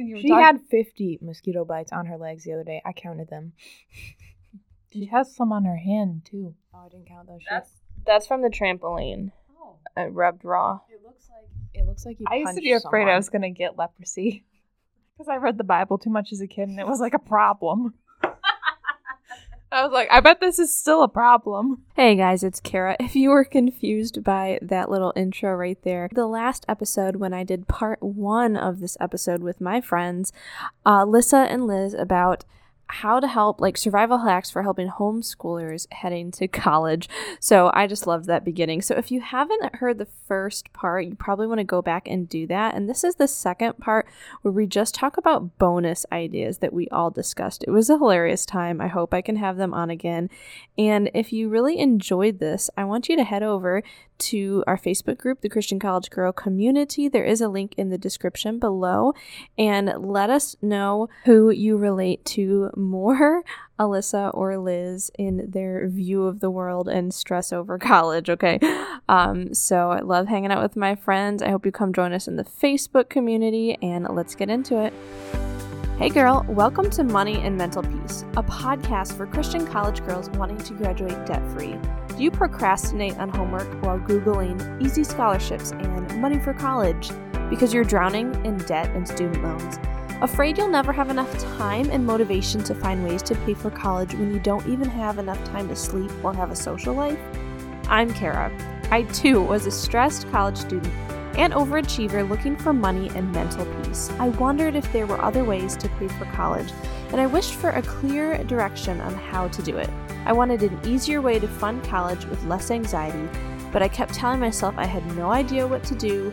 You She talk- had 50 mosquito bites on her legs the other day. I counted them. She has some on her hand too. Oh, I didn't count those. That's that's from the trampoline. oh. I rubbed raw. It looks like it looks like you. I used to be afraid someone. I was gonna get leprosy because I read the Bible too much as a kid, and it was like a problem. I was like, I bet this is still a problem. Hey guys, it's Kara. If you were confused by that little intro right there, the last episode when I did part one of this episode with my friends, uh, Lissa and Liz, about how to help, like survival hacks for helping homeschoolers heading to college. So I just loved that beginning. So if you haven't heard the first part, you probably want to go back and do that. And this is the second part where we just talk about bonus ideas that we all discussed. It was a hilarious time. I hope I can have them on again. And if you really enjoyed this, I want you to head over to our Facebook group, the Christian College Girl Community. There is a link in the description below. And let us know who you relate to more, Alyssa or Liz, in their view of the world and stress over college, okay? Um, so I love hanging out with my friends. I hope you come join us in the Facebook community, and let's get into it. Hey girl, welcome to Money and Mental Peace, a podcast for Christian college girls wanting to graduate debt free. Do you procrastinate on homework while Googling easy scholarships and money for college because you're drowning in debt and student loans? Afraid you'll never have enough time and motivation to find ways to pay for college when you don't even have enough time to sleep or have a social life? I'm Kara. I too was a stressed college student and overachiever looking for money and mental peace. I wondered if there were other ways to pay for college, and I wished for a clear direction on how to do it. I wanted an easier way to fund college with less anxiety, but I kept telling myself I had no idea what to do,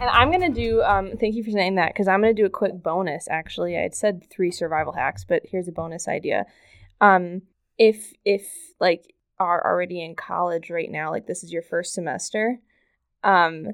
And I'm gonna do. Um, thank you for saying that because I'm gonna do a quick bonus. Actually, I had said three survival hacks, but here's a bonus idea. Um, if if like are already in college right now, like this is your first semester, um,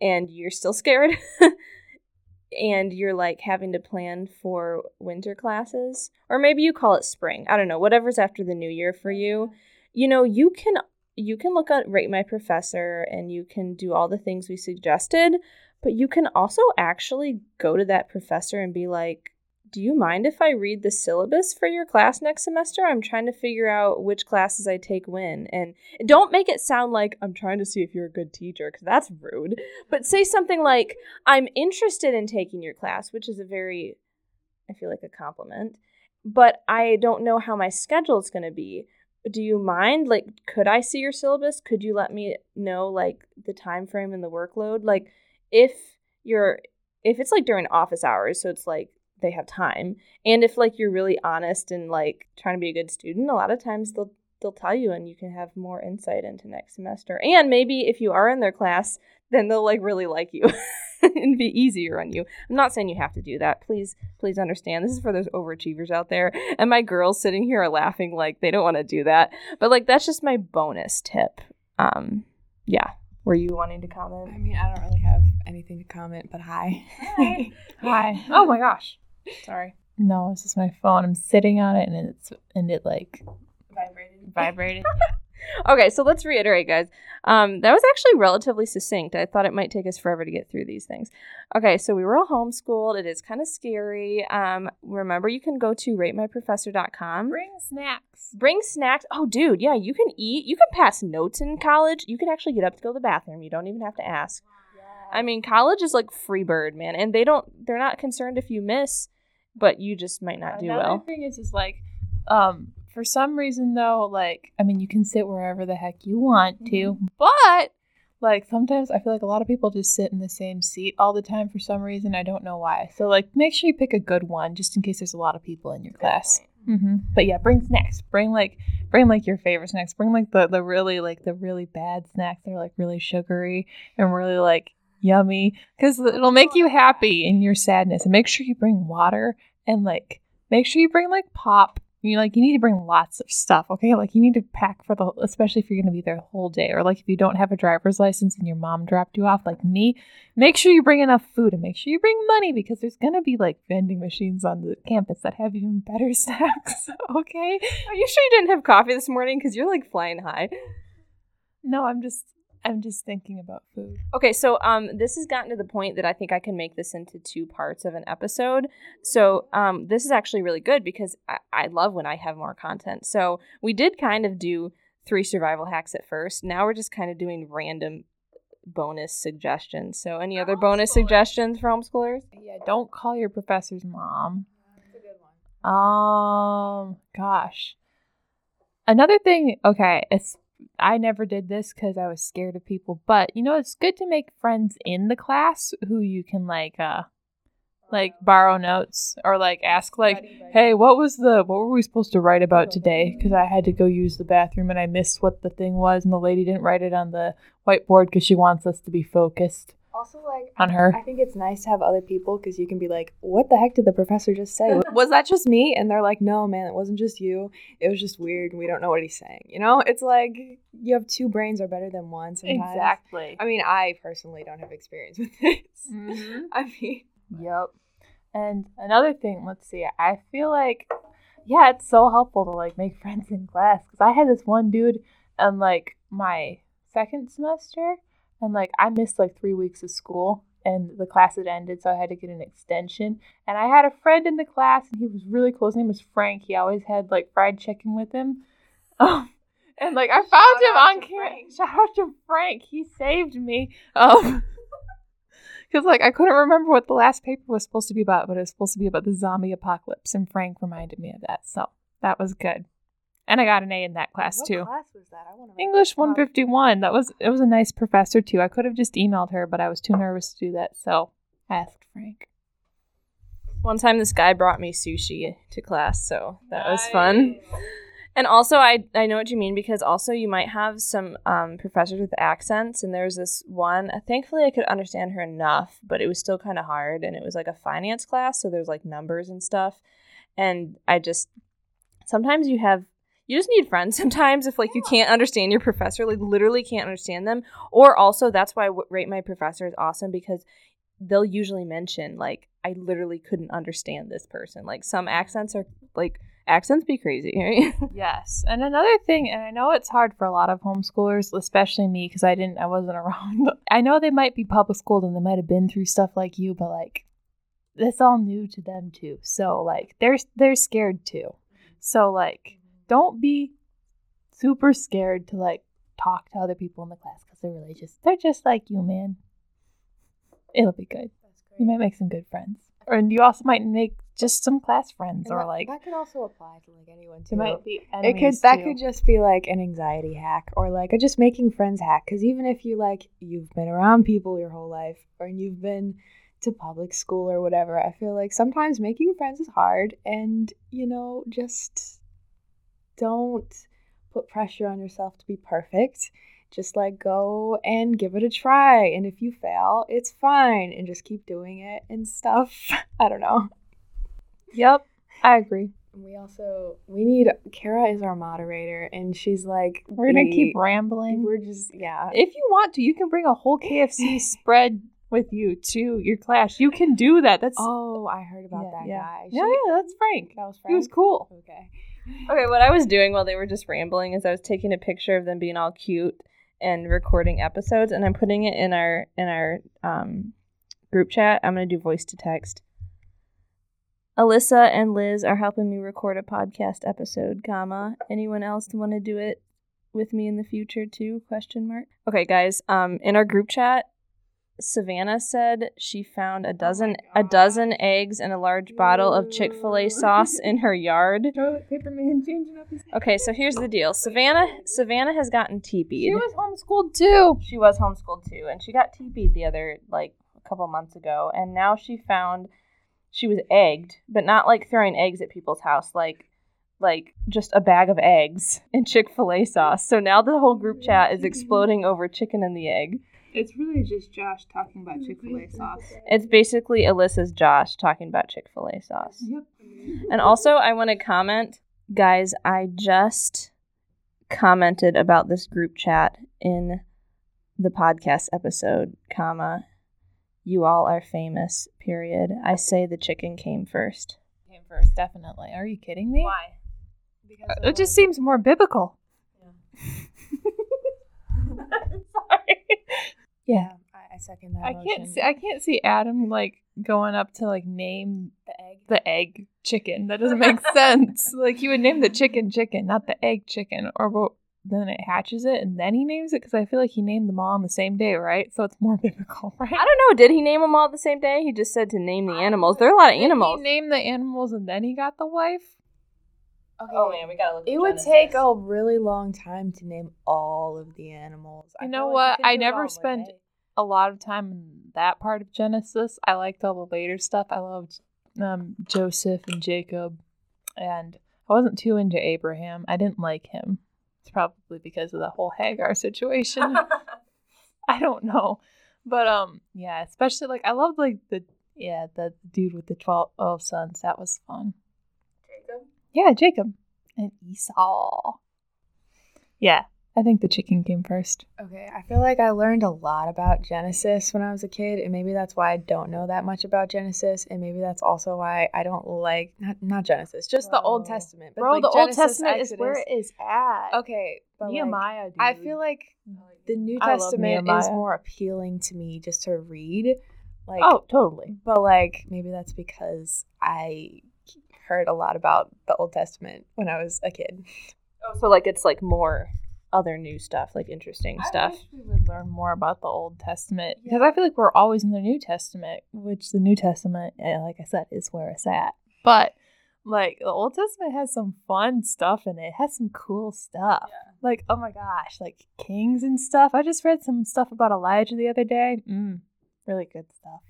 and you're still scared, and you're like having to plan for winter classes, or maybe you call it spring. I don't know. Whatever's after the new year for you, you know, you can you can look at Rate My Professor and you can do all the things we suggested, but you can also actually go to that professor and be like, Do you mind if I read the syllabus for your class next semester? I'm trying to figure out which classes I take when. And don't make it sound like I'm trying to see if you're a good teacher, because that's rude. But say something like, I'm interested in taking your class, which is a very, I feel like a compliment, but I don't know how my schedule is going to be do you mind like could i see your syllabus? Could you let me know like the time frame and the workload? Like if you're if it's like during office hours so it's like they have time and if like you're really honest and like trying to be a good student a lot of times they'll they'll tell you and you can have more insight into next semester. And maybe if you are in their class then they'll like really like you and be easier on you i'm not saying you have to do that please please understand this is for those overachievers out there and my girls sitting here are laughing like they don't want to do that but like that's just my bonus tip um yeah were you wanting to comment I mean, I don't really have anything to comment, but hi. Hi. Oh my gosh. Sorry. No, it's just my phone. I'm sitting on it and it's and it like Vibrated. vibrated. Okay so let's reiterate guys. Um that was actually relatively succinct. I thought it might take us forever to get through these things. Okay so we were all homeschooled. It is kind of scary. Um remember you can go to ratemyprofessor.com Bring snacks. bring snacks. Oh dude yeah you can eat. You can pass notes in college. You can actually get up to go to the bathroom. You don't even have to ask. I mean college is like free bird man and they don't they're not concerned if you miss but you just might not do Another well. thing is just like, um, for some reason though, like I mean, you can sit wherever the heck you want to, Mm-hmm. but like sometimes I feel like a lot of people just sit in the same seat all the time for some reason. I don't know why. So like, make sure you pick a good one just in case there's a lot of people in your class. Mm-hmm. But yeah, bring snacks. Bring like bring like your favorite snacks. Bring like the the really like the really bad snacks. They're like really sugary and really like yummy because it'll make you happy in your sadness. And make sure you bring water and like make sure you bring like pop. You like you need to bring lots of stuff, okay? Like you need to pack for the especially if you're gonna be there the whole day, or like if you don't have a driver's license and your mom dropped you off, like me. Make sure you bring enough food and make sure you bring money because there's gonna be like vending machines on the campus that have even better snacks, okay? Are you sure you didn't have coffee this morning? Because you're like flying high. No, I'm just I'm just thinking about food. Okay, so um, this has gotten to the point that I think I can make this into two parts of an episode. So um, this is actually really good because I, I love when I have more content. So we did kind of do three survival hacks at first. Now we're just kind of doing random bonus suggestions. So any other bonus suggestions for homeschoolers? Yeah, don't call your professor's mom. Um, gosh. Another thing, okay, it's I never did this because I was scared of people, but you know, it's good to make friends in the class who you can like, uh, like borrow notes or like ask like, hey, what was the what were we supposed to write about today? Because I had to go use the bathroom and I missed what the thing was, and the lady didn't write it on the whiteboard because she wants us to be focused Also, like, on her. I think it's nice to have other people because you can be like, what the heck did the professor just say? was that just me? And they're like, no, man, it wasn't just you. It was just weird. and We don't know what he's saying. You know, it's like you have two brains are better than one sometimes. Exactly. I mean, I personally don't have experience with this. Mhm. I mean, Yep. And another thing, let's see, I feel like, yeah, it's so helpful to like make friends in class. Because I had this one dude in like my second semester, and like I missed like three weeks of school, and the class had ended, so I had to get an extension. And I had a friend in the class, and he was really close. His name was Frank. He always had like fried chicken with him. Um, and like I found him on camera. Shout out to Frank. He saved me. Um, because like I couldn't remember what the last paper was supposed to be about, but it was supposed to be about the zombie apocalypse, and Frank reminded me of that, so that was good. And I got an A in that class what too. class was that? I want to English 151. That was it was a nice professor too. I could have just emailed her, but I was too nervous to do that, so I asked Frank. One time, this guy brought me sushi to class, so that was fun. And also, I I know what you mean because also you might have some um, professors with accents, and there's this one. uh, Thankfully, I could understand her enough, but it was still kind of hard, and it was like a finance class, so there's like numbers and stuff. And I just sometimes you have you just need friends sometimes if like you can't understand your professor, like literally can't understand them, or also that's why I rate my professor is awesome because they'll usually mention like I literally couldn't understand this person. Like some accents are like accents be crazy, right? Yes, and another thing, and I know it's hard for a lot of homeschoolers, especially me, because I didn't, I wasn't around. I know they might be public schooled and they might have been through stuff like you, but like, it's all new to them too. So like, they're they're scared too. So like, don't be super scared to like talk to other people in the class because they're really just they're just like you, man. It'll be good. You might make some good friends, or and you also might make just some class friends, And or that, like that could also apply to like anyone too. might be. it could that too. could just be like an anxiety hack or like a just making friends hack because even if you like you've been around people your whole life or you've been to public school or whatever i feel like sometimes making friends is hard and you know just don't put pressure on yourself to be perfect just like go and give it a try and if you fail it's fine and just keep doing it and stuff i don't know Yep, I agree. we also we need Kara is our moderator and she's like We're gonna the- keep rambling. we're just yeah. If you want to, you can bring a whole KFC spread with you to your class. You can do that. That's Oh, I heard about yeah, that yeah. guy. Yeah, She- yeah, that's Frank. that was Frank. He was cool. Okay. Okay, what I was doing while they were just rambling is I was taking a picture of them being all cute and recording episodes, and I'm putting it in our in our um, group chat. I'm gonna do voice to text. Alyssa and Liz are helping me record a podcast episode, comma. Anyone else want to do it with me in the future too? Question mark. Okay, guys. Um, in our group chat, Savannah said she found a oh dozen a dozen eggs and a large bottle of Chick Fil A sauce in her yard. Toilet paper man changing up his. Okay, so here's the deal. Savannah Savannah has gotten teepeed. She was homeschooled too. She was homeschooled too, and she got teepeed the other like a couple months ago, and now she found she was egged, but not like throwing eggs at people's house, like like just a bag of eggs and Chick Fil A sauce. So now the whole group chat is exploding over chicken and the egg. It's really just Josh talking about Chick Fil A sauce. It's basically Alyssa's Josh talking about Chick Fil A sauce. Yep. And also, I want to comment, guys. I just commented about this group chat in the podcast episode, comma. You all are famous. Period. I say the chicken came first. Came first, definitely. Are you kidding me? Why? Uh, It just seems more biblical. Sorry. Yeah. Um, I, I second that. I can't see I can't see Adam like going up to like name the egg. the egg chicken. That doesn't make sense. Like he would name the chicken chicken, not the egg chicken. Or what then it hatches it and then he names it because I feel like he named them all on the same day, right? So it's more biblical, right? I don't know. Did he name them all the same day? He just said to name the animals. There are a lot of Did animals. He named the animals and then he got the wife. Okay. Oh man, we gotta look. It would take a really long time to name all of the animals. You feel know like what? could I never all in spent day. A lot of time in that part of Genesis. I liked all the later stuff. I loved um, Joseph and Jacob, and I wasn't too into Abraham. I didn't like him. It's probably because of the whole Hagar situation. I don't know, but um, yeah, especially like I loved like the yeah the dude with the twelve oh, sons. That was fun. Jacob. Yeah, Jacob and Esau. Yeah, I think the chicken came first. Okay, I feel like I learned a lot about Genesis when I was a kid, and maybe that's why I don't know that much about Genesis, and maybe that's also why I don't like not not Genesis, just the Old Bro. Testament. Bro, like, the Old Genesis, Testament is where Exodus- it is at. Okay, but like, Nehemiah, dude. I feel like oh, the New I Testament is more appealing to me just to read. Like, oh, totally. but like maybe that's because I heard a lot about the Old Testament when I was a kid. Oh, so like it's like more other new stuff, like interesting stuff. I wish we would learn more about the Old Testament because I feel like we're always in the New Testament, which the New Testament, eh, like I said, is where it's at. But like the Old Testament has some fun stuff in it. It has some cool stuff. Like oh my gosh, like kings and stuff. I just read some stuff about Elijah the other day. Mm, really good stuff.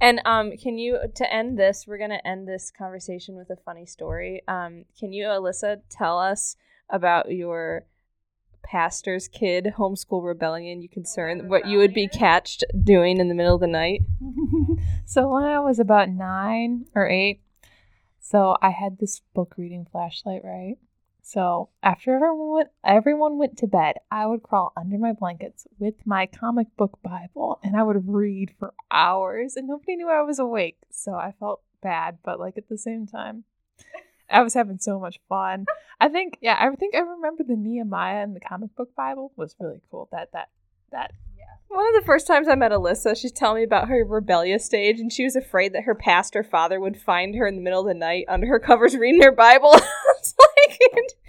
And um, can you to end this? We're gonna end this conversation with a funny story. Um, can you, Alyssa, tell us about your pastor's kid homeschool rebellion? You concern what you would be catched doing in the middle of the night? so when I was about nine or eight, so I had this book reading flashlight, right? So after everyone went, everyone went to bed, I would crawl under my blankets with my comic book Bible, and I would read for hours, and nobody knew I was awake. So I felt bad, but like at the same time, I was having so much fun. I think, yeah, I think I remember the Nehemiah and the comic book Bible was really cool. That that that yeah. One of the first times I met Alyssa, she's telling me about her rebellious stage, and she was afraid that her pastor father would find her in the middle of the night under her covers reading her Bible. it's like,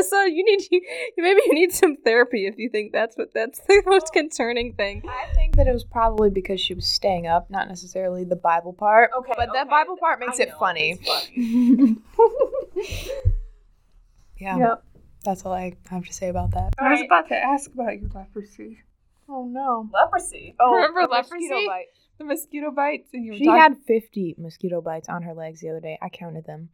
Alyssa, you need you maybe you need some therapy if you think that's what that's the most concerning thing. I think that it was probably because she was staying up, not necessarily the Bible part. Okay, but that. Bible part makes I it know, funny. it's yeah, Yep. that's all I have to say about that. I was about to ask about your leprosy. Oh no! Leprosy. Oh, Remember the mosquito leprosy? bite. The mosquito bites, and you She talking- had fifty mosquito bites on her legs the other day. I counted them.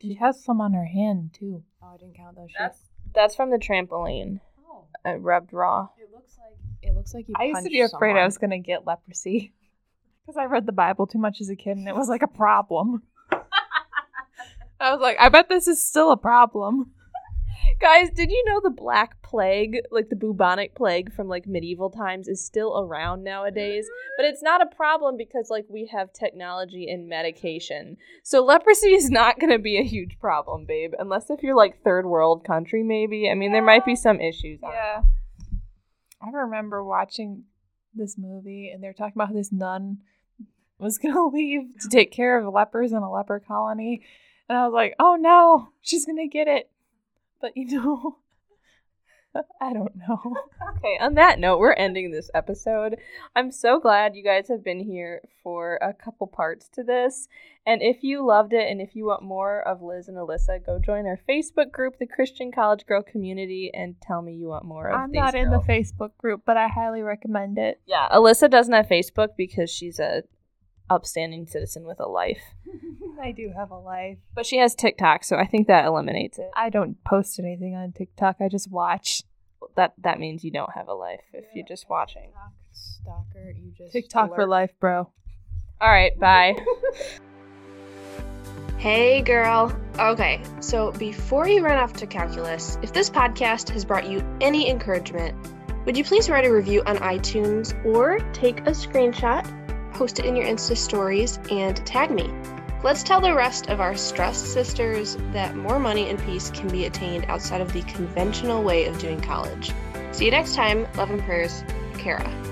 She has some on her hand too. Oh, I didn't count those. That's that's from the trampoline. Oh, I rubbed raw. it looks like it looks like you. I used to be afraid I was gonna get leprosy because I read the Bible too much as a kid, and it was like a problem. I was like, I bet this is still a problem. Guys, did you know the Black Plague, like the bubonic plague from like medieval times, is still around nowadays? But it's not a problem because like we have technology and medication. So leprosy is not going to be a huge problem, babe, unless if you're like third world country, maybe. I mean, there might be some issues. Yeah. I remember watching this movie, and they were talking about how this nun was gonna leave to take care of lepers in a leper colony, and I was like, oh no, she's gonna get it. But you know, I don't know. Okay, on that note, we're ending this episode. I'm so glad you guys have been here for a couple parts to this. And if you loved it and if you want more of Liz and Alyssa, go join our Facebook group, the Christian College Girl Community, and tell me you want more of I'm not in the. Facebook group, but I highly recommend it. Yeah, Alyssa doesn't have Facebook because she's a upstanding citizen with a life. I do have a life. But she has TikTok, so I think that eliminates it. I don't post anything on TikTok. I just watch. that that means you don't have a life if you're just watching. Stalker, you just TikTok for life, bro. All right, bye. Hey, girl. Okay, so before you run off to calculus, if this podcast has brought you any encouragement, would you please write a review on iTunes or take a screenshot, post it in your Insta stories, and tag me? Let's tell the rest of our stressed sisters that more money and peace can be attained outside of the conventional way of doing college. See you next time. Love and prayers, Kara.